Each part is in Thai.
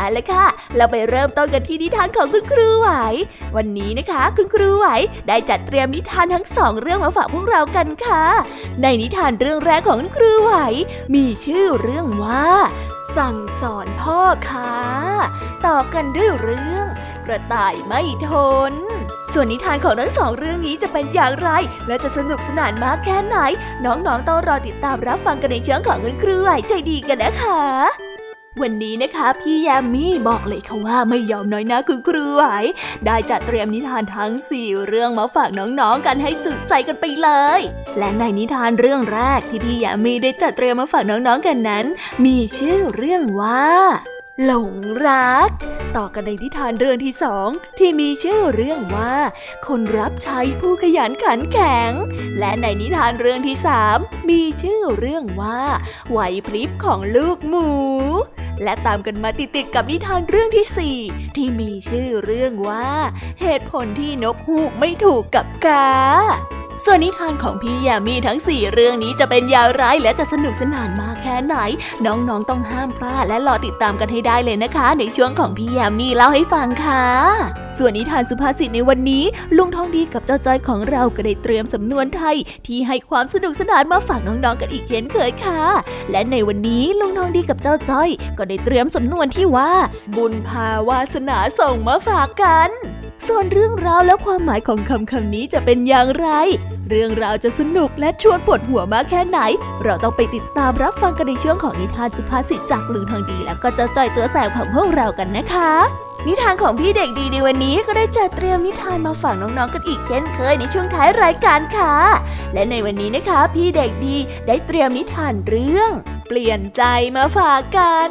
เอาละค่ะ เราไปเริ่มต้นกันที่นิทานของคุณครูไหว วันนี้นะคะ คุณครูไหวได้จัดเตรียมนิทานทั้งสองเรื่องมาฝากพวกเรากันค่ะ ในนิทานเรื่องแรกของคุณครูไหว มีชื่อเรื่องว่า สั่งสอนพ่อค้าต่อกันด้วยเรื่อง กระต่ายไม่ทนส่วนนิทานของทั้งสองเรื่องนี้จะเป็นอย่างไร และจะสนุกสนานมากแค่ไหน น้องๆต้องรอติดตามรับฟังกันในเชิงของคุณครูไหวใจดีกันนะคะ วันนี้นะคะพี่ยามีบอกเลยค่ะว่าไม่ยอมน้อยนะคุณครูไหวได้จัดเตรียมนิทานทั้งสี่เรื่องมาฝากน้องๆกันให้จุใจกันไปเลย และในนิทานเรื่องแรกที่พี่ยามีได้จัดเตรียมมาฝากน้องๆกันนั้น มีชื่อเรื่องว่า หลงรัก ต่อกันในนิทานเรื่องที่สองที่มีชื่อเรื่องว่า คนรับใช้ผู้ขยันขันแข็ง และในนิทานเรื่องที่สามมีชื่อเรื่องว่าไหวพริบของลูกหมู และตามกันมาติดๆกับนิทานเรื่องที่สี่ที่มีชื่อเรื่องว่า เหตุผลที่นกฮูกไม่ถูกกับกา ส่วนนิทานของพี่ยามีทั้งสี่เรื่องนี้จะเป็นอย่างไรและจะสนุกสนานมากแค่ไหน น้องๆต้องห้ามพลาดและรอติดตามกันให้ได้เลยนะคะ ในช่วงของพี่ยามีเล่าให้ฟังค่ะ ส่วนนิทานสุภาษิตในวันนี้ ลุงทองดีกับเจ้าจ้อยของเราก็ได้เตรียมสำนวนไทย ที่ให้ความสนุกสนานมาฝากน้องๆกันอีกเช่นเคยค่ะ และในวันนี้ลุงทองดีกับเจ้าจ้อย ก็ได้เตรียมสำนวนที่ว่า บุญพาวาสนาส่งมาฝากกันส่วนเรื่องราวและความหมายของคำคำนี้จะเป็นอย่างไรเรื่องราวจะสนุกและชวนปวดหัวมากแค่ไหน เราต้องไปติดตามรับฟังกันในช่วงของนิทานสุภาษิตจากลุงทองดี แล้วก็เจ้าจ้อยตัวแสบของพวกเรากันนะคะ นิทานของพี่เด็กดีในวันนี้ก็ได้จัดเตรียมนิทานมาฝากน้องๆกันอีกเช่นเคยในช่วงท้ายรายการค่ะ และในวันนี้นะคะ พี่เด็กดีได้เตรียมนิทานเรื่อง เปลี่ยนใจมาฝากกัน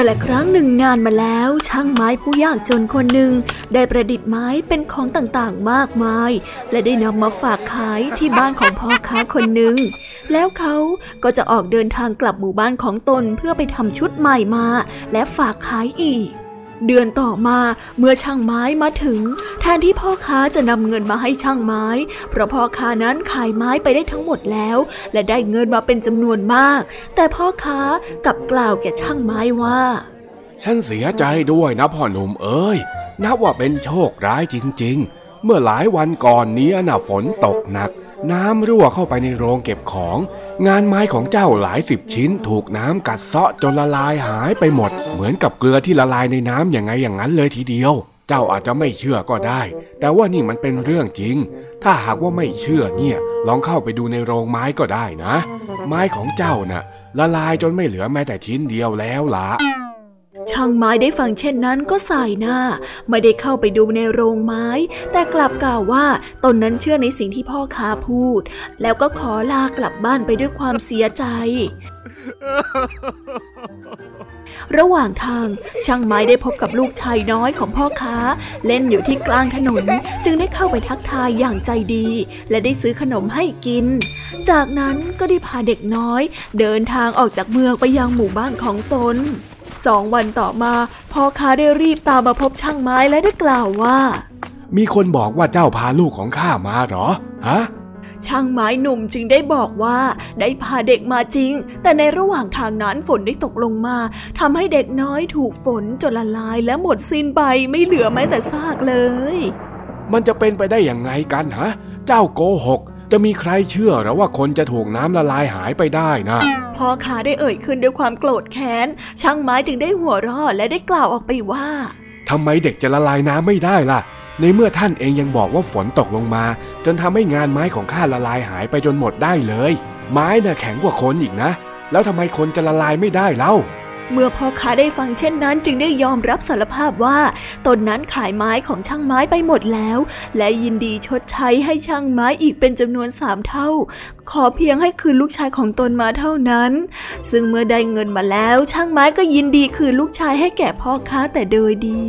ก็และครั้งหนึ่งนานมาแล้ว ช่างไม้ผู้ยากจนคนหนึ่งได้ประดิษฐ์ไม้เป็นของต่างๆมากมาย และได้นำมาฝากขายที่บ้านของพ่อค้าคนหนึ่งแล้วเขาก็จะออกเดินทางกลับหมู่บ้านของตนเพื่อไปทำชุดใหม่มา และฝากขายอีก เดือนต่อมาเมื่อช่างไม้มาถึง แทนที่พ่อค้าจะนำเงินมาให้ช่างไม้ เพราะพ่อค้านั้นขายไม้ไปได้ทั้งหมดแล้ว และได้เงินมาเป็นจำนวนมาก แต่พ่อค้ากลับกล่าวแก่ช่างไม้ว่า ฉันเสียใจด้วยนะพ่อหนุ่มเอ้ยนับว่าเป็นโชคร้ายจริง ๆ เมื่อหลายวันก่อนนี้น่ะฝนตกหนัก น้ำรั่วเข้าไปในโรงเก็บของ งานไม้ของเจ้าหลายสิบชิ้น ถูกน้ำกัดเซาะจนละลายหายไปหมด เหมือนกับเกลือที่ละลายในน้ำอย่างไงอย่างนั้นเลยทีเดียว เจ้าอาจจะไม่เชื่อก็ได้ แต่ว่านี่มันเป็นเรื่องจริง ถ้าหากว่าไม่เชื่อเนี่ย ลองเข้าไปดูในโรงไม้ก็ได้นะ ไม้ของเจ้านะ่ะละลายจนไม่เหลือแม้แต่ชิ้นเดียวแล้วล่ะ ช่างไม้ได้ฟังเช่นนั้นก็สายหน้า ไม่ได้เข้าไปดูในโรงไม้ แต่กลับกล่าวว่าตนนั้นเชื่อในสิ่งที่พ่อค้าพูด แล้วก็ขอลากลับบ้านไปด้วยความเสียใจ ระหว่างทางช่างไม้ได้พบกับลูกชายน้อยของพ่อค้า เล่นอยู่ที่กลางถนน จึงได้เข้าไปทักทายอย่างใจดี และได้ซื้อขนมให้กิน จากนั้นก็ได้พาเด็กน้อย เดินทางออกจากเมืองไปยังหมู่บ้านของตน สองวันต่อมาพ่อค้าได้รีบตามมาพบช่างไม้และได้กล่าวว่า มีคนบอกว่าเจ้าพาลูกของข้ามาเหรอ ฮะ ช่างไม้หนุ่มจึงได้บอกว่าได้พาเด็กมาจริง แต่ในระหว่างทางนั้นฝนได้ตกลงมาทำให้เด็กน้อยถูกฝนจนละลายและหมดสิ้นไปไม่เหลือแม้แต่ซากเลย มันจะเป็นไปได้อย่างไงกันฮะ เจ้าโกหก จะมีใครเชื่อหรือว่าคนจะถูกน้ำละลายหายไปได้นะพ่อขาได้เอ่ยขึ้นด้วยความโกรธแค้น ช่างไม้จึงได้หัวเราะและได้กล่าวออกไปว่าทำไมเด็กจะละลายน้ำไม่ได้ล่ะ ในเมื่อท่านเองยังบอกว่าฝนตกลงมา จนทำให้งานไม้ของข้าละลายหายไปจนหมดได้เลย ไม้น่ะแข็งกว่าคนอีกนะ แล้วทำไมคนจะละลายไม่ได้เล่า เมื่อพ่อค้าได้ฟังเช่นนั้นจึงได้ยอมรับสารภาพว่าตนนั้นขายไม้ของช่างไม้ไปหมดแล้ว และยินดีชดใช้ให้ช่างไม้อีกเป็นจำนวนสามเท่า ขอเพียงให้คืนลูกชายของตนมาเท่านั้น ซึ่งเมื่อได้เงินมาแล้ว ช่างไม้ก็ยินดีคืนลูกชายให้แก่พ่อค้าแต่โดยดี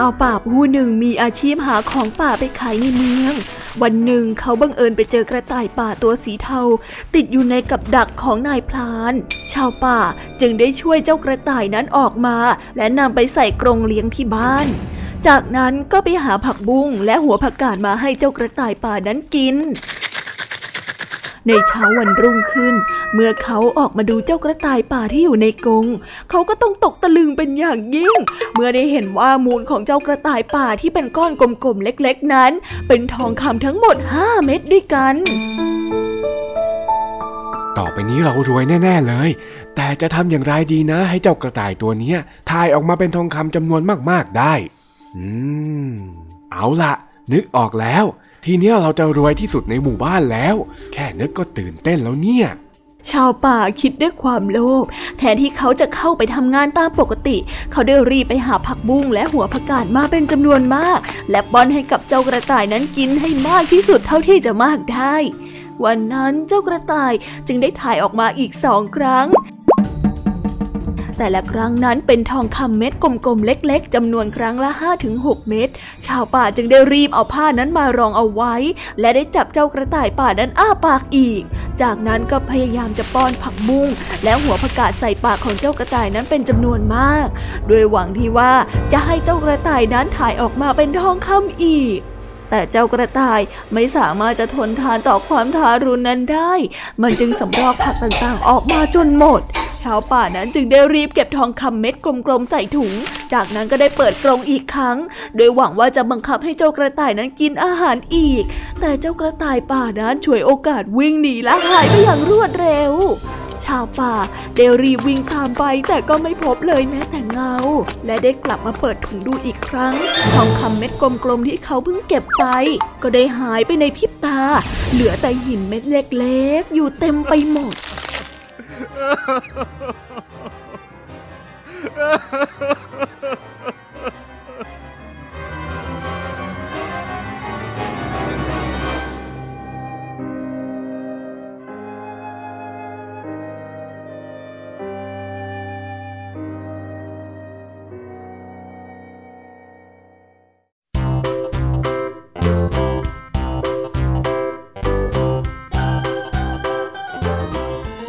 าวป่าผู้หนึ่งมีอาชีพหาของป่าไปขายในเมือง วันหนึ่งเขาบังเอิญไปเจอกระต่ายป่าตัวสีเทา ติดอยู่ในกับดักของนายพลาน ชาวป่าจึงได้ช่วยเจ้ากระต่ายนั้นออกมา และนำไปใส่กรงเลี้ยงที่บ้าน จากนั้นก็ไปหาผักบุ้งและหัวผักกาดมาให้เจ้ากระต่ายป่านั้นกิน ในเช้าวันรุ่งขึ้น เมื่อเขาออกมาดูเจ้ากระต่ายป่าที่อยู่ในกรงเขาก็ต้องตกตะลึงเป็นอย่างยิ่ง เมื่อได้เห็นว่ามูลของเจ้ากระต่ายป่าที่เป็นก้อนกลมๆเล็ก ๆนั้น เป็นทองคำทั้งหมดห้าเม็ดด้วยกัน ต่อไปนี้เรารวยแน่ ๆเลย แต่จะทำอย่างไรดีนะ ให้เจ้ากระต่ายตัวนี้ทายออกมาเป็นทองคำจำนวนมากๆได้ อืม เอาละนึกออกแล้ว ทีเนี้ยเราจะรวยที่สุดในหมู่บ้านแล้ว แค่นึกก็ตื่นเต้นแล้วเนี่ยชาวป่าคิดด้วยความโลภแทนที่เขาจะเข้าไปทำงานตามปกติ เขาได้รีบไปหาผักบุ้งและหัวผักกาดมาเป็นจำนวนมาก และป้อนให้กับเจ้ากระต่ายนั้นกินให้มากที่สุดเท่าที่จะมากได้ วันนั้นเจ้ากระต่ายจึงได้ถ่ายออกมาอีกสองครั้ง แต่ละครั้งนั้นเป็นทองคำเม็ดกลมๆเล็ก ๆจำนวนครั้งละ5-6 เม็ดชาวป่าจึงได้รีบเอาผ้านั้นมารองเอาไว้ และได้จับเจ้ากระต่ายป่านั้นอ้าปากอีก จากนั้นก็พยายามจะป้อนผักบุ้งแล้วหัวผักกาดใส่ปากของเจ้ากระต่ายนั้นเป็นจำนวนมาก โดยหวังที่ว่าจะให้เจ้ากระต่ายนั้นถ่ายออกมาเป็นทองคำอีก แต่เจ้ากระต่ายไม่สามารถจะทนทานต่อความทารุณนั้นได้ มันจึงสำรอกผักต่างๆ ออกมาจนหมด ชาวป่านั้นจึงได้รีบเก็บทองคำเม็ดกลมๆใส่ถุง จากนั้นก็ได้เปิดกรงอีกครั้ง โดยหวังว่าจะบังคับให้เจ้ากระต่ายนั้นกินอาหารอีก แต่เจ้ากระต่ายป่านั้นช่วยโอกาสวิ่งหนีและหายไปอย่างรวดเร็ว ชาวป่าได้รีบวิ่งตามไปแต่ก็ไม่พบเลยแม้แต่เงา และได้กลับมาเปิดถุงดูอีกครั้ง ทองคำเม็ดกลมๆที่เขาเพิ่งเก็บไป ก็ได้หายไปในพริบตา เหลือแต่หินเม็ดเล็กๆ อยู่เต็มไปหมด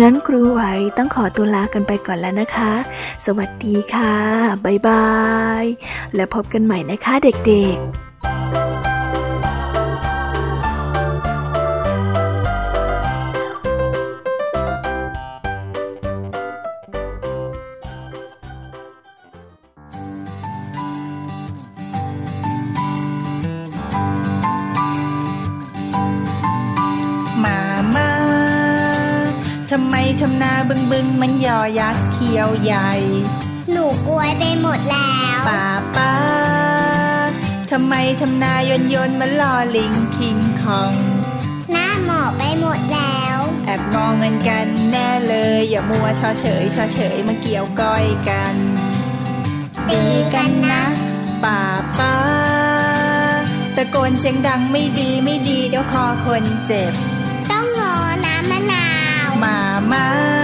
งั้นครูไหวต้องขอตัวลากันไปก่อนแล้วนะคะ สวัสดีค่ะ บ๊ายบาย และพบกันใหม่นะคะเด็กๆ บึงบึงมันยอยักษ์เขียวใหญ่ หนูกลัวไปหมดแล้วป้าป้าทำไมทำนายนยนมันลอลิงคิงคอง หน้าหมอบไปหมดแล้ว แอบมองเงินกันแน่เลย อย่ามัวชอเฉยชอเฉยมาเกี่ยวก้อยกันดีกันนะป้าป้าตะโกนเสียงดังไม่ดีไม่ดีเดี๋ยวคอคนเจ็บมามา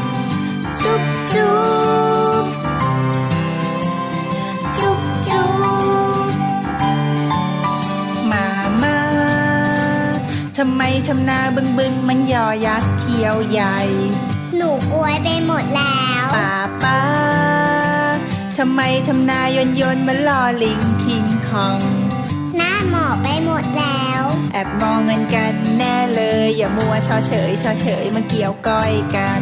จุ๊บจุ๊บจุ๊บจุ๊บมามาทำไมทำนาบึงบึงมันยอยักษ์เขียวใหญ่ หนูกลัวไปหมดแล้วป้าป้าทำไมทำนายนยนมันลอลิงคิงคอง หน้าหมอบไปหมดแล้ว แอบมองเงินกันแน่เลย อย่ามัวชอเฉยชอเฉยมาเกี่ยวก้อยกัน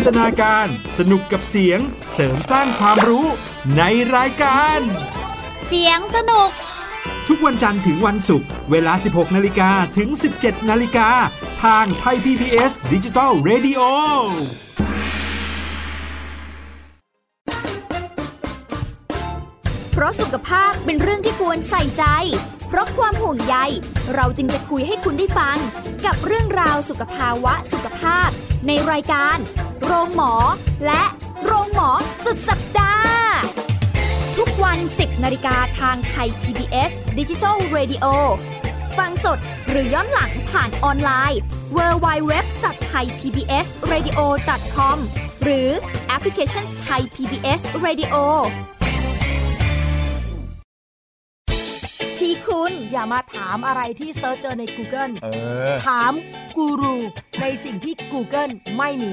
นตนาการ สนุกกับเสียงเสริมสร้างความรู้ในรายการ เสียงสนุก ทุกวันจันทร์ถึงวันศุกร์เวลา 16 นาฬิกาถึง 17 นาฬิกา ทางไทย PBS ดิจิตอล Radio เพราะสุขภาพเป็นเรื่องที่ควรใส่ใจ เพราะความห่วงใย เราจึงจะคุยให้คุณได้ฟัง กับเรื่องราวสุขภาวะสุขภาพในรายการ โรงหมอ และโรงหมอสุดสัปดาห์ ทุกวัน 10นาฬิกาทางไทย PBS d i g i ดิจิ Radio ฟังสดหรือย้อนหลังผ่านออนไลน์ www.thaipbsradio.com หรือแอปพลิเคชัน Thai PBS Radio ที่คุณอย่ามาถามอะไรที่ search เจอใน Google เออถามกูรูในสิ่งที่ Google ไม่มี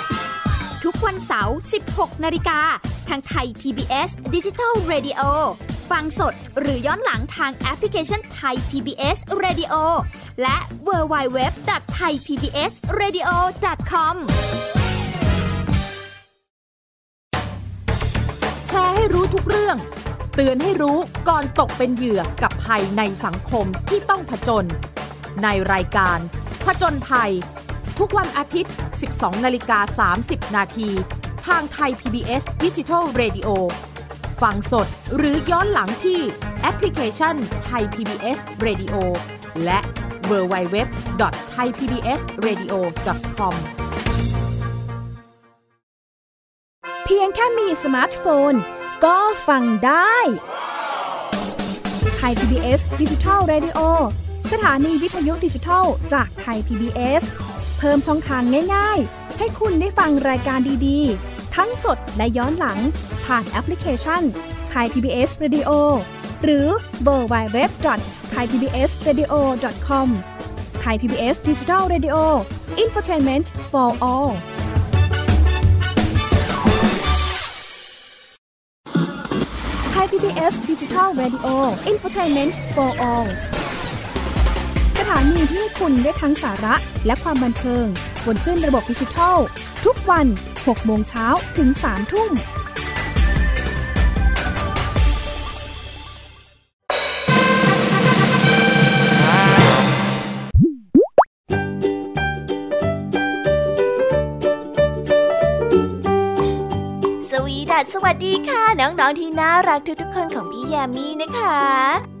ก วันเสาร์ 16 นาฬิกา ทางไทย PBS Digital Radio ฟังสดหรือย้อนหลังทางแอปพลิเคชันไทย PBS Radio และ w w w t h a i PBS Radio com แชร์ให้รู้ทุกเรื่อง เตือนให้รู้ก่อนตกเป็นเหยื่อกับภัยในสังคมที่ต้องผจญในรายการผจญภัย ทุกวันอาทิตย์ 12 นาฬิกา 30 นาทีทางไทย PBS Digital Radio ฟังสดหรือย้อนหลังที่แอปพลิเคชันไทย PBS Radio และ w w w t h a i PBS Radio com เพียงแค่มีสมาร์ทโฟน ก็ฟังได้ Thai PBS Digital Radio สถานีวิทยุดิจิทัลจากไทย PBS เพิ่มช่องทางง่าย ๆ ให้คุณได้ฟังรายการดีๆ ทั้งสดและย้อนหลัง ผ่านแอปพลิเคชันไทย PBS Radio หรือเว็บไซต์ thaipbsradio.com Thai PBS Digital Radioอินฟอร์ทนเมนต์ for all ไทย PBS Digital Radio Infotainment for All ถานีที่คุณได้ทั้งสาระและความบันเทิงบนขึ้นระบบดิจิทัล ทุกวัน 6 โมงเช้าถึง 3 ทุ่ม สวีดัสสวัสดีค่ะ น้อง ๆ ที่น่ารักทุกๆคนของพี่แยมมี่นะคะ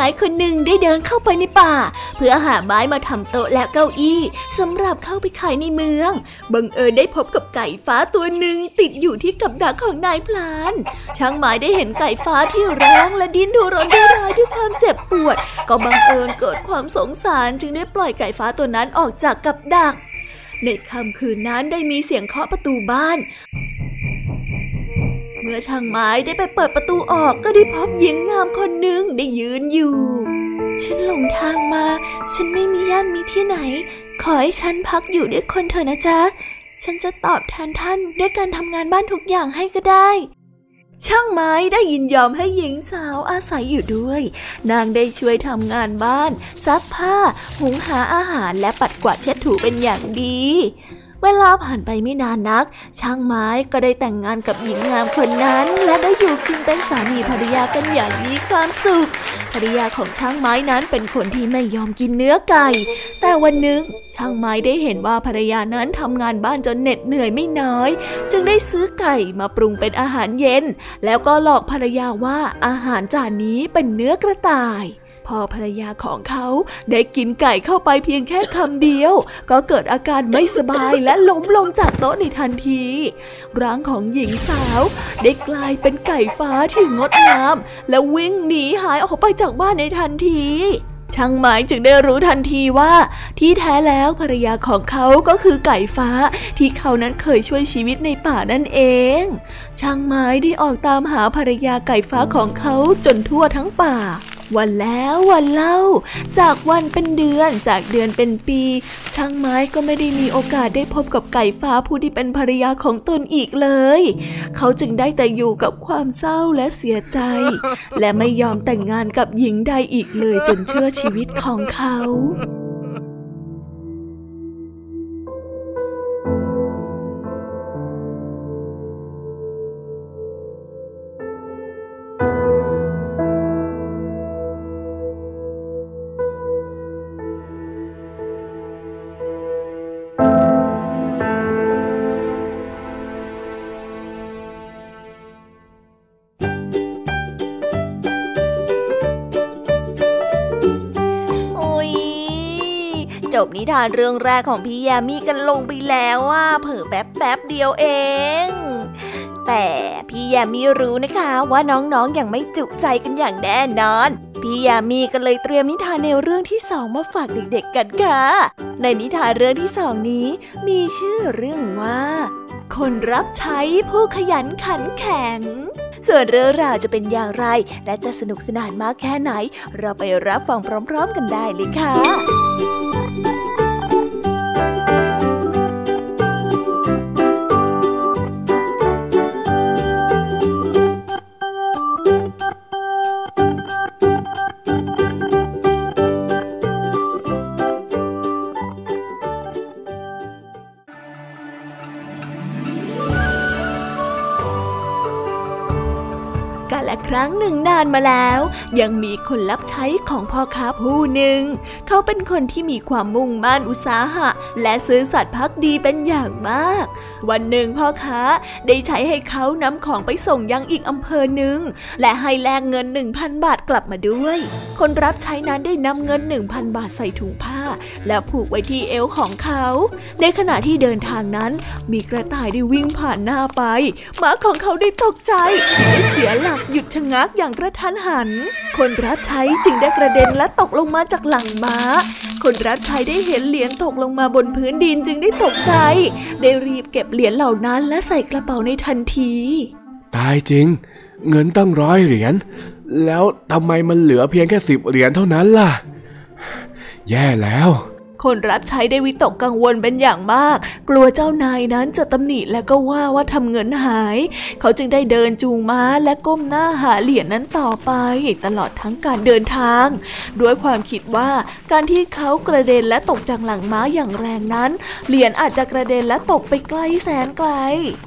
ช่างไม้คนหนึ่งได้เดินเข้าไปในป่า เพื่อหาไม้มาทำโต๊ะและเก้าอี้สำหรับเข้าไปขายในเมือง บังเอิญได้พบกับไก่ฟ้าตัวหนึ่งติดอยู่ที่กับดักของนายพลาน ช่างไม้ได้เห็นไก่ฟ้าที่ร้องและดิ้นทุรนทุรายด้วยความเจ็บปวด ก็บังเอิญเกิดความสงสารจึงได้ปล่อยไก่ฟ้าตัวนั้นออกจากกับดัก ในค่ำคืนนั้นได้มีเสียงเคาะประตูบ้าน เมื่อช่างไม้ได้ไปเปิดประตูออกก็ได้พบหญิงงามคนหนึ่งได้ยืนอยู่ ฉันหลงทางมา ฉันไม่มีญาติมีที่ไหน ขอให้ฉันพักอยู่ด้วยคนเถอะนะจ๊ะ ฉันจะตอบแทนท่านด้วยการทำงานบ้านทุกอย่างให้ก็ได้ช่างไม้ได้ยินยอมให้หญิงสาวอาศัยอยู่ด้วย นางได้ช่วยทำงานบ้าน ซักผ้า หุงหาอาหารและปัดกวาดเช็ดถูเป็นอย่างดี เวลาผ่านไปไม่นานนัก ช่างไม้ก็ได้แต่งงานกับหญิงงามคนนั้น และได้อยู่กินเป็นสามีภรรยากันอย่างมีความสุข ภรรยาของช่างไม้นั้นเป็นคนที่ไม่ยอมกินเนื้อไก่ แต่วันหนึ่งช่างไม้ได้เห็นว่าภรรยานั้นทำงานบ้านจนเหน็ดเหนื่อยไม่น้อย จึงได้ซื้อไก่มาปรุงเป็นอาหารเย็น แล้วก็หลอกภรรยาว่าอาหารจานนี้เป็นเนื้อกระต่าย อภรรยาของเขาได้กินไก่เข้าไปเพียงแค่คำเดียว ก็เกิดอาการไม่สบายและล้มลงจากโต๊ะในทันที ร่างของหญิงสาว ได้กลายเป็นไก่ฟ้าที่งดงาม และวิ่งหนีหายออกไปจากบ้านในทันที ช่างไม้จึงได้รู้ทันทีว่า ที่แท้แล้วภรรยาของเขาก็คือไก่ฟ้า ที่เขานั้นเคยช่วยชีวิตในป่านั่นเอง ช่างไม้ได้ออกตามหาภรรยาไก่ฟ้าของเขาจนทั่วทั้งป่า วันแล้ววันเล่า จากวันเป็นเดือนจากเดือนเป็นปี ช่างไม้ก็ไม่ได้มีโอกาสได้พบกับไก่ฟ้าผู้ที่เป็นภรรยาของตนอีกเลย เขาจึงได้แต่อยู่กับความเศร้าและเสียใจ และไม่ยอมแต่งงานกับหญิงใดอีกเลยจนเชื่อชีวิตของเขา บนิทานเรื่องแรกของพี่ยามีกันลงไปแล้วว่าเผิ่แป๊บแป๊บเดียวเอง แต่พี่ยามีรู้นะคะว่าน้องๆออย่างไม่จุใจกันอย่างแน่นอน พี่ยามีก็เลยเตรียมนิทานแนวเรื่องที่สองมาฝากเด็กๆกันค่ะ ในนิทานเรื่องที่สองนี้ มีชื่อเรื่องว่า คนรับใช้ผู้ขยันขันแข็งส่วนเรื่องราวจะเป็นอย่างไร และจะสนุกสนานมากแค่ไหน เราไปรับฟังพร้อม ๆ กันได้เลยค่ะ ครั้งหนึ่งนานมาแล้ว ยังมีคนรับใช้ของพ่อค้าผู้หนึ่ง เขาเป็นคนที่มีความมุ่งมั่นอุตสาหะ และซื้อสัตว์พักดีเป็นอย่างมาก วันหนึ่งพ่อค้าได้ใช้ให้เขานำของไปส่งยังอีกอำเภอหนึ่ง และให้แลกเงินหนึ่งพันบาทกลับมาด้วย คนรับใช้นั้นได้นำเงินหนึ่งพันบาทใส่ถุงผ้า แล้วผูกไว้ที่เอวของเขา ในขณะที่เดินทางนั้นมีกระต่ายได้วิ่งผ่านหน้าไปหมาของเขาได้ตกใจได้เสียหลักหยุดชะงักอย่างกระทันหัน คนรับใช้จึงได้กระเด็นและตกลงมาจากหลังม้า คนรับใช้ได้เห็นเหรียญตกลงมาบนพื้นดินจึงได้ตกใจ ได้รีบเก็บเหรียญเหล่านั้นและใส่กระเป๋าในทันที ตายจริง เงินตั้งร้อยเหรียญ แล้วทำไมมันเหลือเพียงแค่สิบเหรียญเท่านั้นล่ะ แย่แล้ว คนรับใช้ได้วิตกกังวลเป็นอย่างมาก กลัวเจ้านายนั้นจะตำหนิและก็ว่าว่าทำเงินหาย เขาจึงได้เดินจูงม้าและก้มหน้าหาเหรียญนนั้นต่อไป ตลอดทั้งการเดินทาง ด้วยความคิดว่าการที่เขากระเด็นและตกจากหลังม้าอย่างแรงนั้น เหรียญอาจจะกระเด็นและตกไปไกลแสนไกล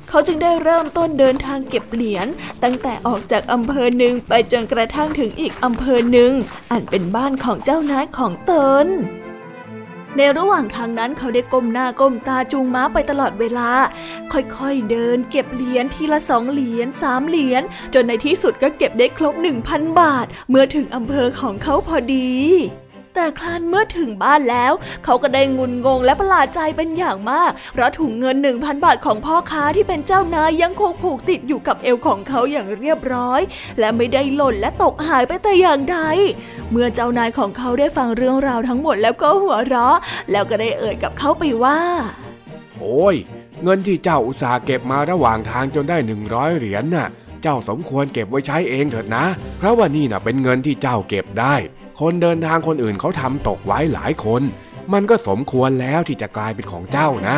เขาจึงได้เริ่มต้นเดินทางเก็บเหรียญตั้งแต่ออกจากอำเภอหนึ่งไปจนกระทั่งถึงอีกอำเภอหนึ่งอันเป็นบ้านของเจ้านายของตน ในระหว่างทางนั้นเขาได้ก้มหน้าก้มตาจูงม้าไปตลอดเวลา ค่อยๆเดิน เก็บเหรียญทีละสองเหรียญสามเหรียญจนในที่สุดก็เก็บได้ครบหนึ่งพันบาท เมื่อถึงอำเภอของเขาพอดี แต่ครั้นเมื่อถึงบ้านแล้ว เขาก็ได้งุนงงและประหลาดใจเป็นอย่างมาก เพราะถุงเงินหนึ่งพันบาทของพ่อค้าที่เป็นเจ้านายยังคงผูกติดอยู่กับเอวของเขาอย่างเรียบร้อย และไม่ได้หล่นและตกหายไปแต่อย่างใด เมื่อเจ้านายของเขาได้ฟังเรื่องราวทั้งหมดแล้วก็หัวเราะ แล้วก็ได้เอ่ยกับเขาไปว่า โอ้ย เงินที่เจ้าอุตสาห์เก็บมาระหว่างทางจนได้หนึ่งร้อยเหรียญน่ะ เจ้าสมควรเก็บไว้ใช้เองเถิดนะ เพราะว่านี่น่ะเป็นเงินที่เจ้าเก็บได้ คนเดินทางคนอื่นเขาทำตกไว้หลายคน มันก็สมควรแล้วที่จะกลายเป็นของเจ้านะ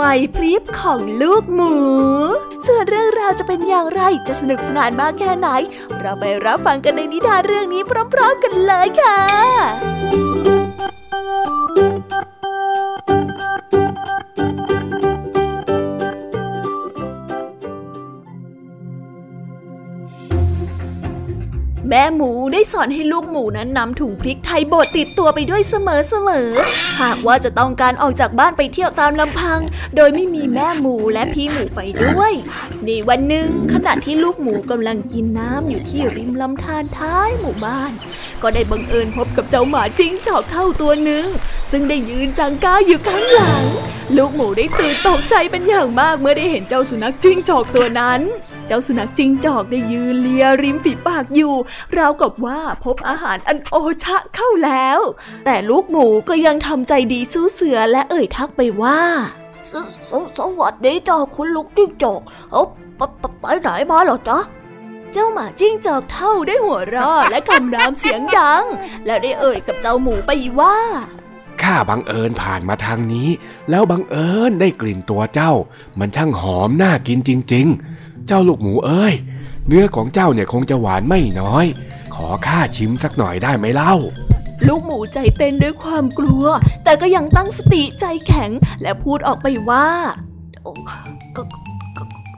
วัยพริบของลูกหมู ส่วนเรื่องราวจะเป็นอย่างไรจะสนุกสนานมากแค่ไหน เราไปรับฟังกันในนิทานเรื่องนี้พร้อม ๆ กันเลยค่ะ แม่หมูได้สอนให้ลูกหมูนั้นนำถุงพริกไทยบดติดตัวไปด้วยเสมอๆ หากว่าจะต้องการออกจากบ้านไปเที่ยวตามลำพัง โดยไม่มีแม่หมูและพี่หมูไปด้วยในวันหนึ่งขณะที่ลูกหมูกำลังกินน้ำอยู่ที่ริมลำธารท้ายหมู่บ้าน ก็ได้บังเอิญพบกับเจ้าหมาจิ้งจอกเท่าตัวหนึ่ง ซึ่งได้ยืนจังก้าอยู่ข้างหลัง ลูกหมูได้ตื่นตกใจเป็นอย่างมากเมื่อได้เห็นเจ้าสุนัขจิ้งจอกตัวนั้น เจ้าสุนัขจิงจอกได้ยืนเลียริมฝีปากอยู่ ราวกับว่าพบอาหารอันโอชะเข้าแล้ว แต่ลูกหมูก็ยังทำใจดีสู้เสือและเอ่ยทักไปว่าสสสวัสดีจ้าคุณลูกจิ้งจอกเอ้ไปไปไหนมาหรอจ๊ะเจ้าหมาจิ้งจอกเท่าได้หัวเราะและคำรามเสียงดัง แล้วได้เอ่ยกับเจ้าหมูไปว่า ข้าบังเอิญผ่านมาทางนี้ แล้วบังเอิญได้กลิ่นตัวเจ้า มันช่างหอมน่ากินจริงๆ เจ้าลูกหมูเอ้ย เนื้อของเจ้าเนี่ยคงจะหวานไม่น้อย ขอข้าชิมสักหน่อยได้ไหมเล่า ลูกหมูใจเต้นด้วยความกลัว แต่ก็ยังตั้งสติใจแข็งและพูดออกไปว่า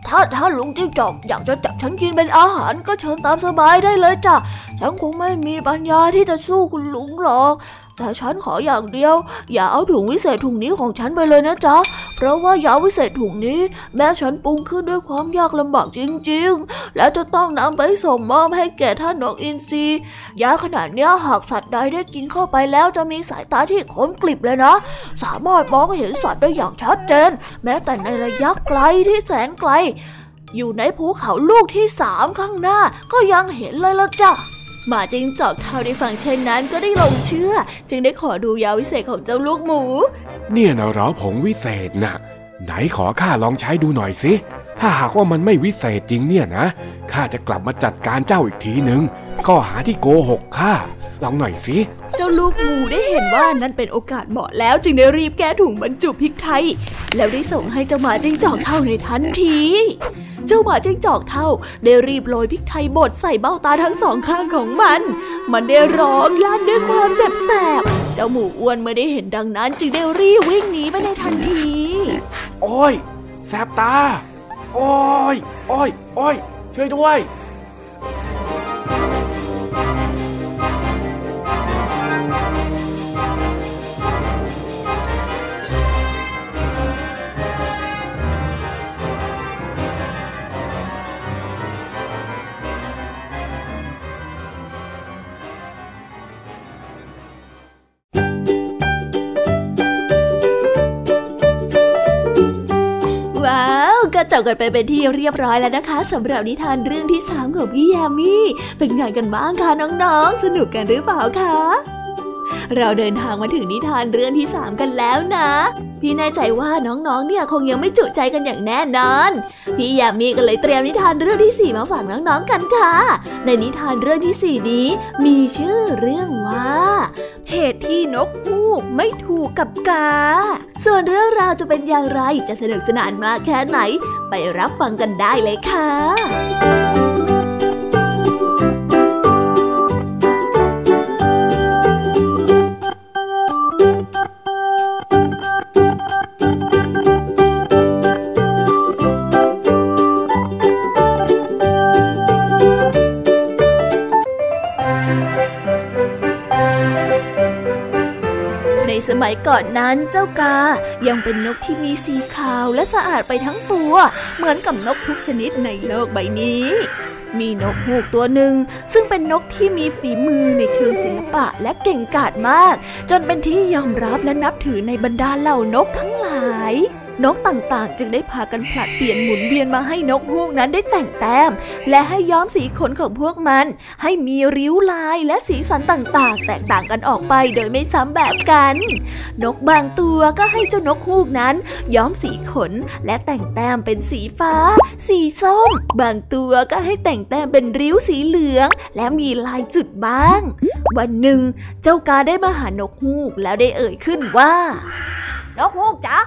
ถ้าถ้าลุงจิ้งจอกอยากจะจับฉันกินเป็นอาหารก็เชิญตามสบายได้เลยจ้ะ ฉันคงไม่มีปัญญาที่จะสู้คุณลุงหรอก แต่ฉันขออย่างเดียว อย่าเอาถุงวิเศษถุงนี้ของฉันไปเลยนะจ๊ะ เพราะว่ายาวิเศษถุงนี้ แม้ฉันปรุงขึ้นด้วยความยากลำบากจริงๆ และจะต้องนำไปส่งมอบให้แก่ท่านนกอินทรียาขนาดนี้หากสัตว์ใดได้กินเข้าไปแล้วจะมีสายตาที่คมกริบเลยนะ สามารถมองเห็นสัตว์ได้อย่างชัดเจน แม้แต่ในระยะไกลที่แสนไกล อยู่ในภูเขาลูกที่สามข้างหน้าก็ยังเห็นเลยละจ้ะ หมาจิงจอกเท่าได้ฟังเช่นนั้นก็ได้ลงเชื่อ จึงได้ขอดูยาวิเศษของเจ้าลูกหมู เนี่ยนะเหรอผงวิเศษนะ่ะไหนขอข้าลองใช้ดูหน่อยสิ ถ้าหากว่ามันไม่วิเศษจริงเนี่ยนะ ข้าจะกลับมาจัดการเจ้าอีกทีหนึ่งข้อหาที่โกหกข้า ลองหน่อยสิ เจ้าลูกหมูได้เห็นว่านั่นเป็นโอกาสเหมาะแล้วจึงได้รีบแก้ถุงบรรจุพริกไทย แล้วได้ส่งให้เจ้าหมาจิ้งจอกเท่าในทันที เจ้าหมาจิ้งจอกเท่าได้รีบโรยพริกไทยบดใส่เบ้าตาทั้งสองข้างของมัน มันได้ร้องลั่นด้วยความเจ็บแสบ เจ้าหมูอ้วนเมื่อได้เห็นดังนั้น จึงได้รีบวิ่งหนีไปในทันที โอ้ยแสบตา โอ้ย โอ้ย โอ้ย ช่วยด้วย จบกันไปเป็นที่เรียบร้อยแล้วนะคะสำหรับนิทานเรื่องที่สามของพี่ยามีเป็นไงกันบ้างคะน้องๆ สนุกกันหรือเปล่าคะเราเดินทางมาถึงนิทานเรื่องที่สามกันแล้วนะ พี่แน่ใจว่าน้องๆ เนี่ยคงยังไม่จุใจกันอย่างแน่นอน พี่ยามีก็เลยเตรียมนิทานเรื่องที่สี่มาฝากน้องๆ กันค่ะ ในนิทานเรื่องที่สี่นี้ มีชื่อเรื่องว่า เหตุที่นกฮูกไม่ถูกกับกา ส่วนเรื่องราวจะเป็นอย่างไร จะสนุกสนานมากแค่ไหน ไปรับฟังกันได้เลยค่ะ มัยก่อนนั้นเจ้ากา ยังเป็นนกที่มีสีขาวและสะอาดไปทั้งตัว เหมือนกับนกทุกชนิดในโลกใบนี้ มีนกฮูกตัวหนึ่ง ซึ่งเป็นนกที่มีฝีมือในเชิงศิลปะและเก่งกาจมาก จนเป็นที่ยอมรับและนับถือในบรรดาเหล่านกทั้งหลาย นกต่างๆ จึงได้พากันผลัดเปลี่ยนหมุนเวียนมาให้นกฮูกนั้นได้แต่งแต้ม และให้ย้อมสีขนของพวกมัน ให้มีริ้วลายและสีสันต่างๆ แตกต่างกันออกไปโดยไม่ซ้ำแบบกัน นกบางตัวก็ให้เจ้านกฮูกนั้น ย้อมสีขนและแต่งแต้มเป็นสีฟ้า สีส้ม บางตัวก็ให้แต่งแต้มเป็นริ้วสีเหลือง และมีลายจุดบ้าง วันหนึ่ง เจ้ากาได้มาหานกฮูกแล้วได้เอ่ยขึ้นว่านกฮูกจ๊ะ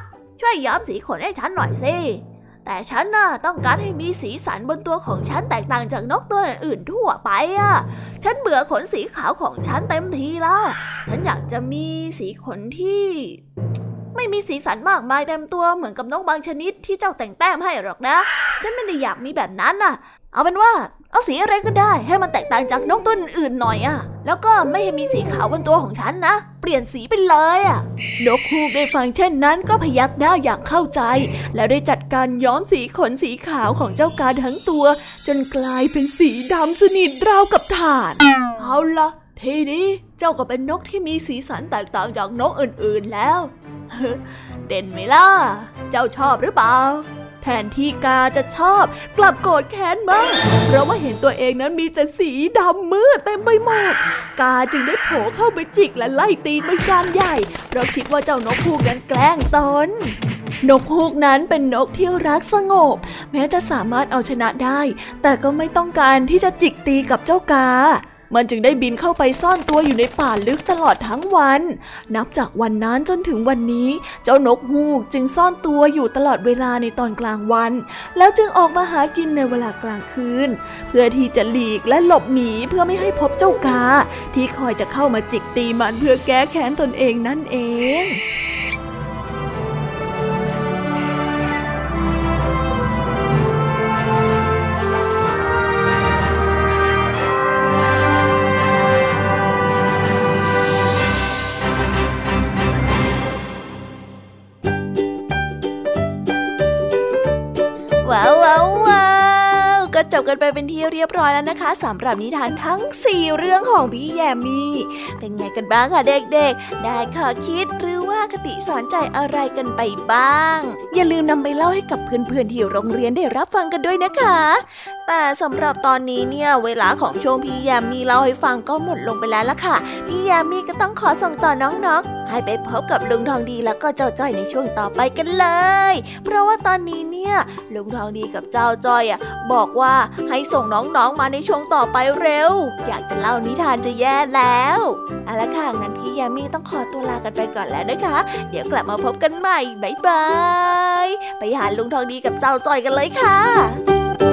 ช่วยย้อมสีขนให้ฉันหน่อยสิ แต่ฉันน่ะต้องการให้มีสีสันบนตัวของฉันแตกต่างจากนกตัวอื่นทั่วไปอะ ฉันเบื่อขนสีขาวของฉันเต็มทีแล้ว ฉันอยากจะมีสีขนที่ ไม่มีสีสันมากมายเต็มตัวเหมือนกับนกบางชนิดที่เจ้าแต่งแต้มให้หรอกนะ ฉันไม่ได้อยากมีแบบนั้นน่ะ เอาเป็นว่า เอาสีอะไรก็ได้ ให้มันแตกต่างจากนกตัวอื่นหน่อยอะแล้วก็ไม่ให้มีสีขาวบนตัวของฉันนะ เปลี่ยนสีไปเลยอะนกฮูกได้ฟังเช่นนั้นก็พยักหน้าอย่างเข้าใจ แล้วได้จัดการย้อมสีขนสีขาวของเจ้ากาทั้งตัว จนกลายเป็นสีดำสนิทราวกับถ่าน เอาละทีนี้เจ้าก็เป็นนกที่มีสีสันแตกต่างจากนกอื่นๆแล้ว เด่นไหมล่ะ เจ้าชอบหรือเปล่า แทนที่กาจะชอบ กลับโกรธแค้นมาก เพราะว่าเห็นตัวเองนั้นมีแต่สีดำมืดเต็มไปหมด กาจึงได้โผล่เข้าไปจิกและไล่ตีเป็นการใหญ่ เพราะคิดว่าเจ้านกฮูกนั้นแกล้งตนนกฮูกนั้นเป็นนกที่รักสงบ แม้จะสามารถเอาชนะได้ แต่ก็ไม่ต้องการที่จะจิกตีกับเจ้ากา มันจึงได้บินเข้าไปซ่อนตัวอยู่ในป่าลึกตลอดทั้งวัน นับจากวันนั้นจนถึงวันนี้ เจ้านกฮูกจึงซ่อนตัวอยู่ตลอดเวลาในตอนกลางวัน แล้วจึงออกมาหากินในเวลากลางคืน เพื่อที่จะหลีกและหลบหนีเพื่อไม่ให้พบเจ้ากา ที่คอยจะเข้ามาจิกตีมันเพื่อแก้แค้นตนเองนั่นเอง บกันไปเป็นที่เรียบร้อยแล้วนะคะสำหรับนิทานทั้ง 4 เรื่องของพี่แยมมี่ เป็นไงกันบ้างคะเด็กๆ ได้ข้อคิดหรือว่าคติสอนใจอะไรกันไปบ้าง อย่าลืมนำไปเล่าให้กับเพื่อนๆที่โรงเรียนได้รับฟังกันด้วยนะคะแต่สำหรับตอนนี้เนี่ยเวลาของช่วงพี่แยมมีเล่าให้ฟังก็หมดลงไปแล้วล่ะค่ะ พี่แยมมีก็ต้องขอส่งต่อน้องๆ ให้ไปพบกับลุงทองดีแล้วก็เจ้าจ้อยในช่วงต่อไปกันเลย เพราะว่าตอนนี้เนี่ยลุงทองดีกับเจ้าจ้อยอะบอกว่าให้ส่งน้องๆมาในช่วงต่อไปเร็ว อยากจะเล่านิทานจะแย่แล้วเอาละค่ะงั้นพี่ยามีต้องขอตัวลากันไปก่อนแล้วนะคะ เดี๋ยวกลับมาพบกันใหม่บ๊ายบายไปหาลุงทองดีกับเจ้าจ้อยกันเลยค่ะ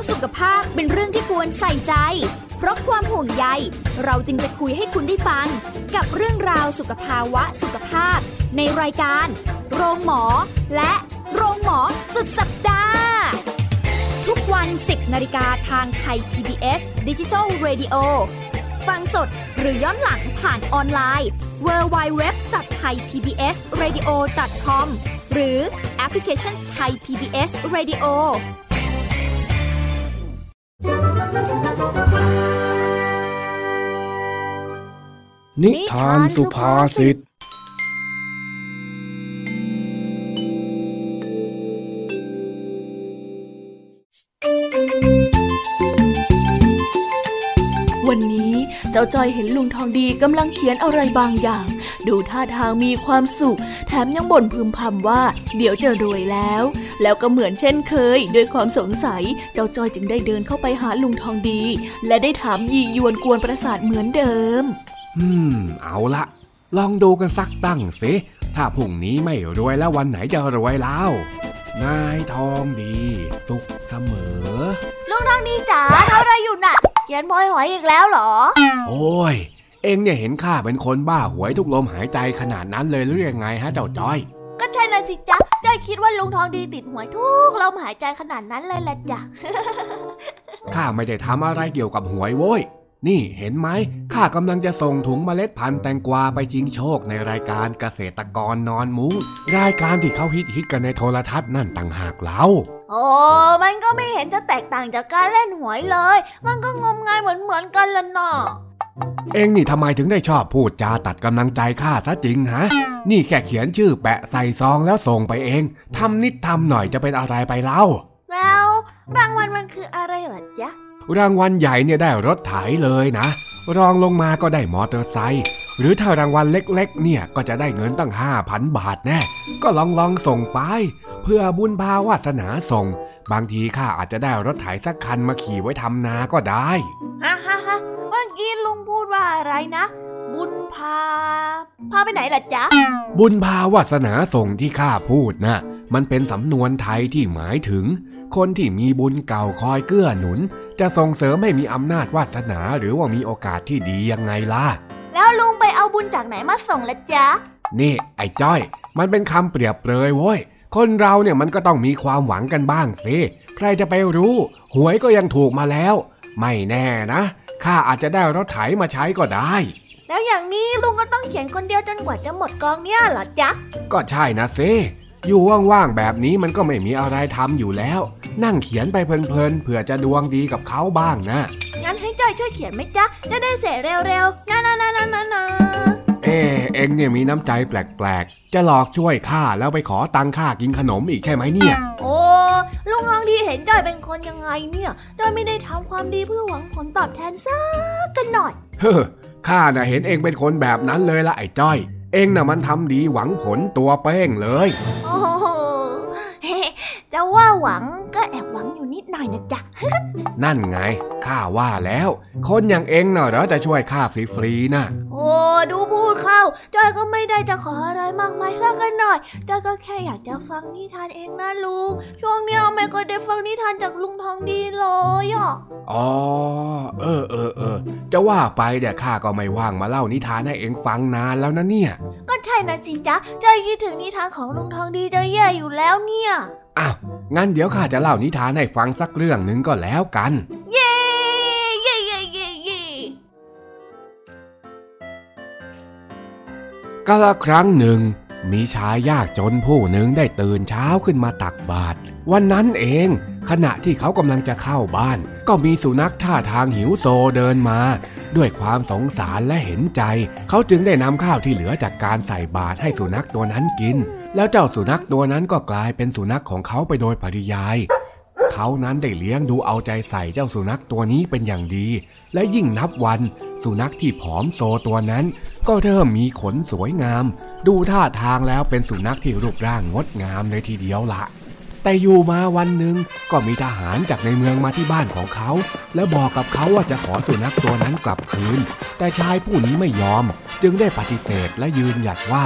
ะสุขภาพเป็นเรื่องที่ควรใส่ใจ เพราะความห่วงใย เราจึงจะคุยให้คุณได้ฟัง กับเรื่องราวสุขภาวะสุขภาพ ในรายการ โรงหมอ และโรงหมอสุดสัปดาห์ ทุกวัน 10นาฬิกาทางไทย PBS d i g i ดิจิ Radio ฟังสดหรือย้อนหลังผ่านออนไลน์ www.thaipbsradio.com หรือแอปพลิเคชัน Thai PBS Radio นิทานสุภาษิตวันนี้เจ้าจอยเห็นลุงทองดีกำลังเขียนอะไรบางอย่าง ดูท่าทางมีความสุข แถมยังบ่นพึมพำว่า เดี๋ยวจะรวยแล้ว แล้วก็เหมือนเช่นเคย ด้วยความสงสัย เจ้าจอยจึงได้เดินเข้าไปหาลุงทองดี และได้ถามยียวนกวนประสาทเหมือนเดิม อืม เอาละลองดูกันสักตั้งสิ ถ้าพรุ่งนี้ไม่รวยแล้ววันไหนจะรวยแล้ว นายทองดี ตุกเสมอ ลุงทองดีจ๋าทำอะไรอยู่น่ะเขียนบอยหอยอีกแล้วเหรอ โอ้ย เอ็งเนี่ยเห็นข้าเป็นคนบ้าหวยทุกลมหายใจขนาดนั้นเลยหรือยังไงฮะเจ้าจ้อย ก็ใช่นะสิจ๊ะจ้อยคิดว่าลุงทองดีติดหวยทุกลมหายใจขนาดนั้นเลยแหละจ้ะ ข้าไม่ได้ทำอะไรเกี่ยวกับหวยโว้ย นี่เห็นไหมข้ากำลังจะส่งถุงเมล็ดพันธุ์แตงกวาไปชิงโชคในรายการเกษตรกรนอนมุง้งรายการที่เขาฮิตฮิตกันในโทรทัศน์นั่นต่างหากเล่าโอ้ มันก็ไม่เห็นจะแตกต่างจากการเล่นหวยเลย มันก็งมงายเหมือนเหมือนกันละเนาะ เอ็งนี่ทำไมถึงได้ชอบพูดจาตัดกำลังใจข้าซะจริงฮะ นี่แค่เขียนชื่อแปะใส่ซองแล้วส่งไปเอง ทำนิดทำหน่อยจะเป็นอะไรไปเล่า แล้ว รางวัลมันคืออะไรเหรอจ๊ะ รางวัลใหญ่เนี่ยได้รถไถเลยนะ รองลงมาก็ได้มอเตอร์ไซค์หรือถ้ารางวัลเล็กๆ เนี่ยก็จะได้เงินตั้งห้าพันบาทแน่ ก็ลองลองส่งไป เพื่อบุญพาวาสนาส่ง บางทีข้าอาจจะได้รถไถสักคันมาขี่ไว้ทำนาก็ได้ฮ่าฮ่าฮ่าเมื่อกี้ลุงพูดว่าอะไรนะ บุญพา พาไปไหนล่ะจ๊ะ บุญพาวาสนาส่งที่ข้าพูดนะมันเป็นสำนวนไทยที่หมายถึง คนที่มีบุญเก่าคอยเกื้อหนุน จะส่งเสริมให้มีอำนาจวาสนาหรือว่ามีโอกาสที่ดียังไงล่ะ แล้วลุงไปเอาบุญจากไหนมาส่งล่ะจ๊ะ นี่ ไอ้จ้อย มันเป็นคำเปรียบเปรยโว้ยคนเราเนี่ยมันก็ต้องมีความหวังกันบ้างสิ ใครจะไปรู้ หวยก็ยังถูกมาแล้ว ไม่แน่นะ ข้าอาจจะได้รถไถมาใช้ก็ได้ แล้วอย่างนี้ลุงก็ต้องเขียนคนเดียวจนกว่าจะหมดกองเนี่ยเหรอจ๊ะ ก็ใช่นะสิอยู่ว่างๆแบบนี้มันก็ไม่มีอะไรทำอยู่แล้ว นั่งเขียนไปเพลินๆเผื่อจะดวงดีกับเขาบ้างนะ งั้นให้จ้อยช่วยเขียนไหมจ๊ะ จะได้เสร็จเร็วๆนะนะนะนะนะนะ เอ๊ะเอ็งเนี่ยมีน้ำใจแปลกๆ จะหลอกช่วยข้าแล้วไปขอตังค่ากินขนมอีกใช่ไหมเนี่ย โอ้ลุงทองดีเห็นจ้อยเป็นคนยังไงเนี่ยจ้อยไม่ได้ทำความดีเพื่อหวังผลตอบแทนสักกันหน่อย เฮ้อข้าน่ะเห็นเองเป็นคนแบบนั้นเลยละไอ้จ้อย เองน่ะมันทำดีหวังผลตัวเป้งเลย โอ้โหเฮ้ จะว่าหวังก็แอบหวังอยู่นิดหน่อยนะจ๊ะ นั่นไง ข้าว่าแล้ว คนอย่างเองน่ะเหรอจะช่วยข้าฟรีๆน่ะโอ้ดูพูดเข้าจ้อยก็ไม่ได้จะขออะไรมากมายสักกันหน่อยจ้อยก็แค่อยากจะฟังนิทานเองนะลุง ช่วงเนี้ยไม่ก็ได้ฟังนิทานจากลุงทองดีเลยอะ อ๋อ เออเออเออ จะว่าไปเดี๋ยวข้าก็ไม่ว่างมาเล่านิทานให้เองฟังนานแล้วนะเนี่ย ก็ใช่นะสิจ๊ะจ้อยคิดถึงนิทานของลุงทองดีจะแย่อยู่แล้วเนี่ย อ้าวงั้นเดี๋ยวข้าจะเล่านิทานให้ฟังสักเรื่องหนึ่งก็แล้วกัน เย้เย้เย้เย้เย้กาละครั้งหนึ่ง มีชายยากจนผู้หนึ่งได้ตื่นเช้าขึ้นมาตักบาตรวันนั้นเอง ขณะที่เขากำลังจะเข้าบ้าน ก็มีสุนัขท่าทางหิวโซเดินมา ด้วยความสงสารและเห็นใจ เขาจึงได้นำข้าวที่เหลือจากการใส่บาตรให้สุนัขตัวนั้นกิน แล้วเจ้าสุนัขตัวนั้นก็กลายเป็นสุนัขของเขาไปโดยปริยาย เขานั้นได้เลี้ยงดูเอาใจใส่เจ้าสุนัขตัวนี้เป็นอย่างดี และยิ่งนับวัน สุนัขที่ผอมโซตัวนั้น ก็เริ่มมีขนสวยงาม ดูท่าทางแล้วเป็นสุนัขที่รูปร่างงดงามเลยทีเดียวละแต่อยู่มาวันหนึ่งก็มีทหารจากในเมืองมาที่บ้านของเขา และบอกกับเขาว่าจะขอสุนัขตัวนั้นกลับคืน แต่ชายผู้นี้ไม่ยอม จึงได้ปฏิเสธและยืนหยัดว่า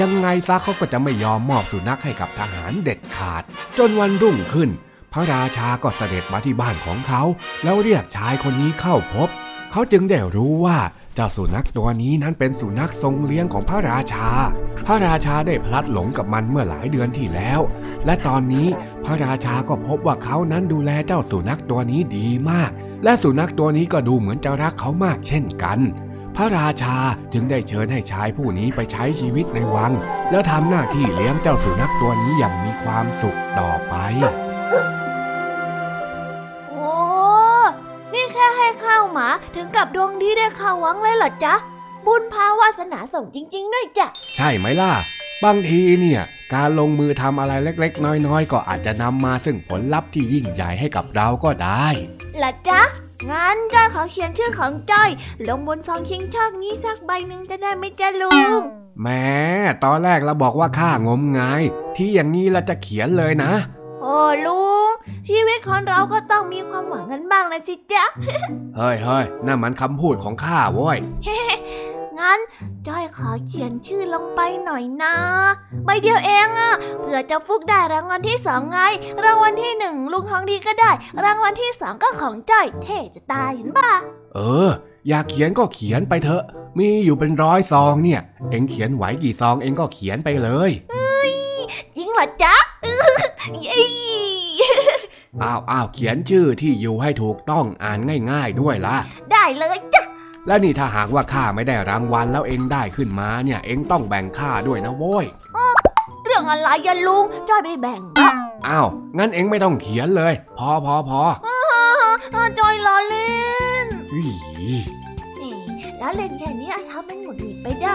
ยังไงซะเขาก็จะไม่ยอมมอบสุนัขให้กับทหารเด็ดขาด จนวันรุ่งขึ้น พระราชาก็เสด็จมาที่บ้านของเขา แล้วเรียกชายคนนี้เข้าพบ เขาจึงได้รู้ว่าเจ้าสุนัขตัวนี้นั้นเป็นสุนัขทรงเลี้ยงของพระราชา พระราชาได้พลัดหลงกับมันเมื่อหลายเดือนที่แล้ว และตอนนี้พระราชาก็พบว่าเขานั้นดูแลเจ้าสุนัขตัวนี้ดีมาก และสุนัขตัวนี้ก็ดูเหมือนจะรักเขามากเช่นกัน พระราชาจึงได้เชิญให้ชายผู้นี้ไปใช้ชีวิตในวัง แล้วทำหน้าที่เลี้ยงเจ้าสุนัขตัวนี้อย่างมีความสุขต่อไปโอ้นี่แค่ให้ข้าวหมาถึงกับดวงดีได้ข้าววังเลยเหรอจ๊ะ บุญพาวาสนาส่งจริง ๆ ด้วยจ้ะ ใช่ไหมล่ะ บางทีเนี่ย การลงมือทำอะไรเล็ก ๆ น้อย ๆ ก็อาจจะนำมาซึ่งผลลัพธ์ที่ยิ่งใหญ่ให้กับเราก็ได้ล่ะจ๊ะ งั้นจ้อยขอเขียนชื่อของจ้อย ลงบนซองชิงช่องนี้สักใบหนึ่งจะได้ไหมจ๊ะลุง แม้ตอนแรกเราบอกว่าข้างมงาย ที่อย่างนี้เราจะเขียนเลยนะ โอ้ลุง ชีวิตของเราก็ต้องมีความหวังกันบ้างนะสิจ๊ะ เฮ้ยเฮ้ยนั่นมันคำพูดของข้าโว้ย งั้นจ้อยขอเขียนชื่อลงไปหน่อยนะใบเดียวเองอะเผื่อจะฟุกได้รางวัลที่สองไง รางวัลที่หนึ่งลุงทองดีก็ได้ รางวัลที่สองก็ของจ้อยเท่จะตายเห็นปะเออ อยากเขียนก็เขียนไปเถอะ มีอยู่เป็นร้อยซองเนี่ย เอ็งเขียนไหวกี่ซองเอ็งก็เขียนไปเลยจริงเหรอจ๊ะอื้อเย้อ้าวอ้าวเขียนชื่อที่อยู่ให้ถูกต้องอ่านง่าย ๆด้วยล่ะ ได้เลยจ้ะ และนี่ถ้าหากว่าข้าไม่ได้รางวัลแล้วเอ็งได้ขึ้นมาเนี่ย เอ็งต้องแบ่งข้าด้วยนะโว้ยเรื่องอะไรอะลุงจ้อยไม่แบ่งหรอกอ้าวงั้นเอ็งไม่ต้องเขียนเลย พอพอพออ่าจ้อยล้อเล่นอุ๊ยนี่แล้วเล่นแค่นี้ทำเป็นหงุดหงิดไปได้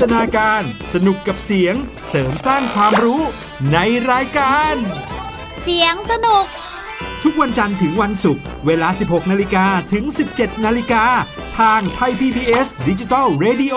ตนาการ สนุกกับเสียง เสริมสร้างความรู้ในรายการ เสียงสนุก ทุกวันจันทร์ถึงวันศุกร์เวลา 16 นาฬิกาถึง 17 นาฬิกา ทางไทย PPS ดิจิตอล Radio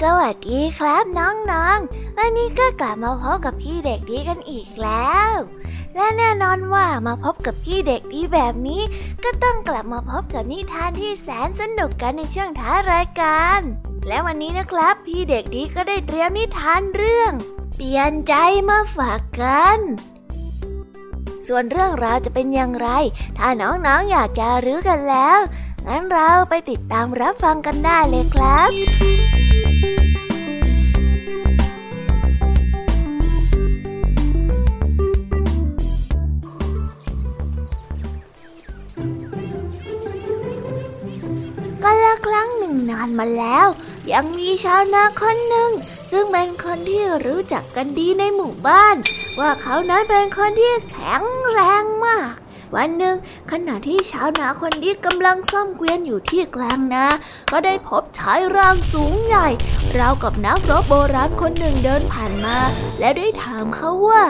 สวัสดีครับน้องๆ วันนี้ก็กลับมาพบกับพี่เด็กดีกันอีกแล้ว และแน่นอนว่ามาพบกับพี่เด็กดีแบบนี้ ก็ต้องกลับมาพบกับนิทานที่แสนสนุกกันในช่วงท้ายรายการ และวันนี้นะครับ พี่เด็กดีก็ได้เตรียมนิทานเรื่อง เปลี่ยนใจมาฝากกัน ส่วนเรื่องราวจะเป็นอย่างไร ถ้าน้องๆออยากจะรู้กันแล้ว งั้นเราไปติดตามรับฟังกันได้เลยครับ กันละครั้งหนึ่งนานมาแล้ว ยังมีชาวนาคนหนึ่ง ซึ่งเป็นคนที่รู้จักกันดีในหมู่บ้าน ว่าเขานั้นเป็นคนที่แข็งแรงมาก วันหนึ่งขณะที่ชาวนาคนนี้กำลังซ่อมเกวียนอยู่ที่กลางนา ก็ได้พบชายร่างสูงใหญ่ ราวกับนักรบโบราณคนหนึ่งเดินผ่านมา และได้ถามเขาว่า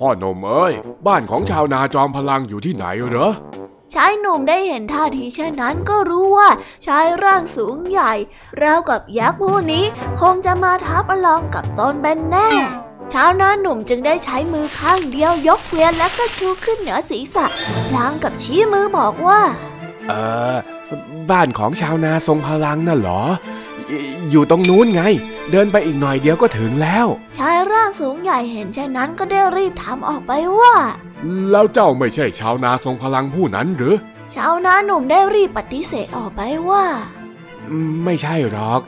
พ่อหนมเอ้ย บ้านของชาวนาจอมพลังอยู่ที่ไหนเหรอ ชายหนุ่มได้เห็นท่าทีเช่นนั้นก็รู้ว่าชายร่างสูงใหญ่ราวกับยักษ์ผู้นี้คงจะมาท้าประลองกับตนเป็นแน่ชาวนาหนุ่มจึงได้ใช้มือข้างเดียวยกเกวียนและก็ชูขึ้นเหนือศีรษะพลางกับชี้มือบอกว่า เออ บ้านของชาวนาทรงพลังน่ะเหรอ อยู่ตรงนู้นไง เดินไปอีกหน่อยเดียวก็ถึงแล้ว ชายร่างสูงใหญ่เห็นเช่นนั้นก็ได้รีบถามออกไปว่า แล้วเจ้าไม่ใช่ชาวนาทรงพลังผู้นั้นหรือ ชาวนาหนุ่มได้รีบปฏิเสธออกไปว่าอืมไม่ใช่หรอก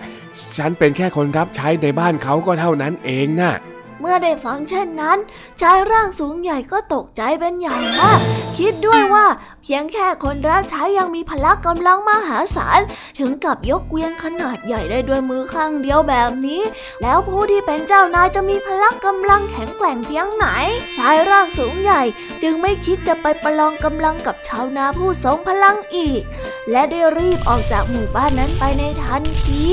ฉันเป็นแค่คนรับใช้ในบ้านเขาก็เท่านั้นเองน่ะ เมื่อได้ฟังเช่นนั้น ชายร่างสูงใหญ่ก็ตกใจเป็นอย่างมาก คิดด้วยว่าเพียงแค่คนรับใช้ยังมีพละกำลังมหาศาล ถึงกับยกเกวียนขนาดใหญ่ได้ด้วยมือข้างเดียวแบบนี้ แล้วผู้ที่เป็นเจ้านายจะมีพละกำลังแข็งแกร่งเพียงไหน ชายร่างสูงใหญ่ จึงไม่คิดจะไปประลองกำลังกับชาวนาผู้ทรงพลังอีก และได้รีบออกจากหมู่บ้านนั้นไปในทันที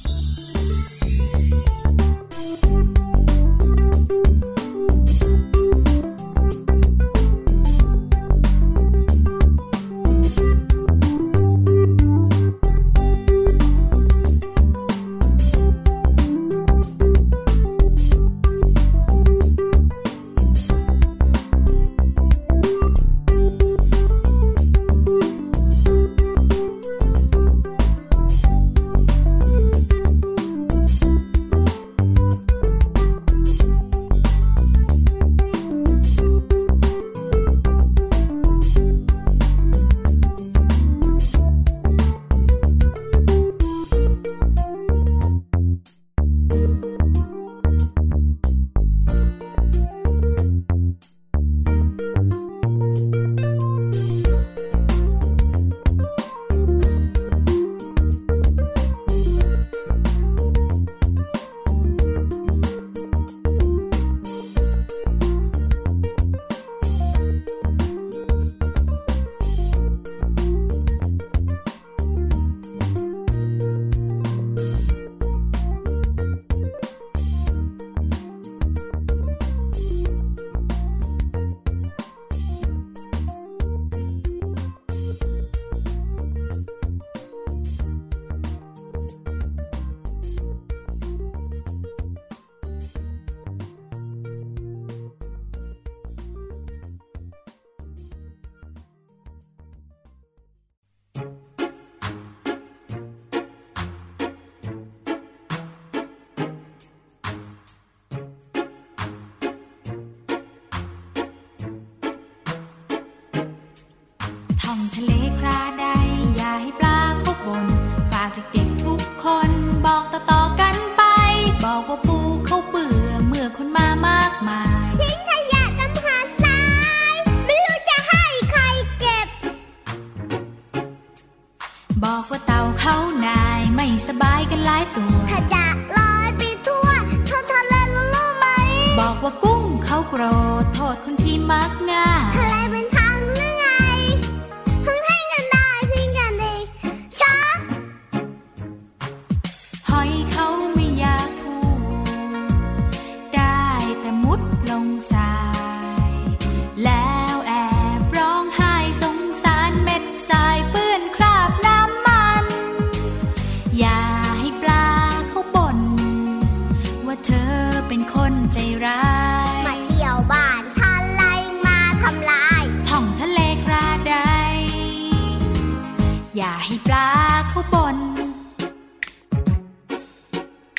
อย่าให้ปลาเขาบ่น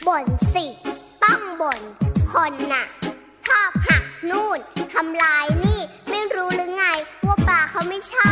บ่นสิ ต้องบ่นคนน่ะ ชอบหักนู่นทำลายนี่ ไม่รู้หรือไง ว่าปลาเขาไม่ชอบ